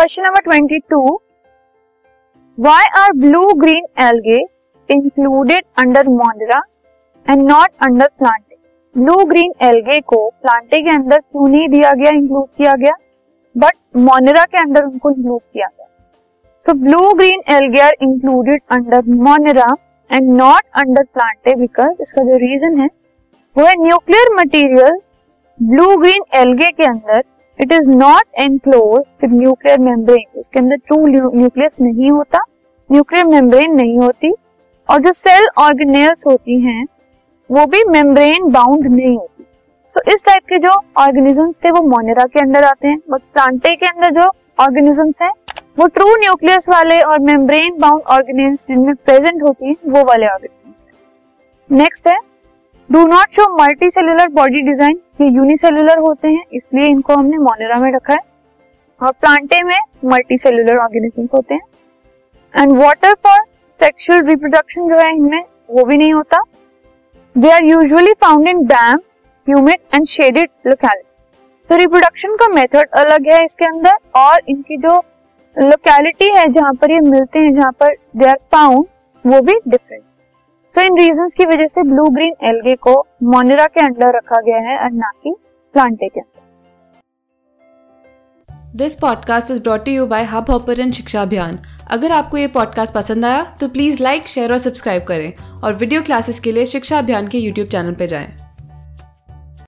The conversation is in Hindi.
Question number twenty two why are blue green algae included under Monera and not under Plantae blue green algae को प्लांटे के अंदर क्यों नहीं दिया गया इंक्लूड किया गया? बट मोनेरा के अंदर उनको इंक्लूड किया गया। So blue green algae are included under Monera and not under Plantae because इसका जो रीजन है, वो है nuclear material blue green algae के अंदर it is not enclose with nuclear membrane इसके अंदर ट्रू न्यूक्लियस नहीं होता न्यूक्लियर मेम्ब्रेन नहीं होती और जो सेल ऑर्गेनेल्स होती हैं वो भी मेम्ब्रेन बाउंड नहीं होती। सो so, इस टाइप के जो ऑर्गेनिजम्स थे वो मोनेरा के अंदर आते हैं बट प्लांटे के अंदर जो ऑर्गेनिजम्स हैं वो ट्रू न्यूक्लियस वाले और मेम्ब्रेन बाउंड ऑर्गेनिजम्स जिनमें प्रेजेंट होती हैं वो वाले ऑर्गेनिजम्स नेक्स्ट है do not show multicellular body design ये यूनिसेलुलर होते हैं, इसलिए इनको हमने मोनेरा में रखा है। और प्लांटे में मल्टी सेल्यूलर ऑर्गेनिज्म होते हैं। And water for sexual reproduction जो है इनमें, वो भी नहीं होता। They are usually found in damp humid and shaded locality तो रिप्रोडक्शन का मेथड अलग है इसके अंदर, और इनकी जो लोकेलिटी है जहाँ पर ये मिलते हैं, जहाँ पर दे आर फाउंड वो भी डिफरेंट सो इन रीजन की वजह से ब्लू ग्रीन एल्गे को मोनेरा के अंडर रखा गया है और ना कि प्लांटे के अंदर this podcast is brought you by Hubhopper Shiksha Abhiyan अगर आपको ये पॉडकास्ट पसंद आया तो प्लीज़ लाइक शेयर और सब्सक्राइब करें और वीडियो क्लासेस के लिए शिक्षा अभियान के यूट्यूब चैनल पर जाएँ।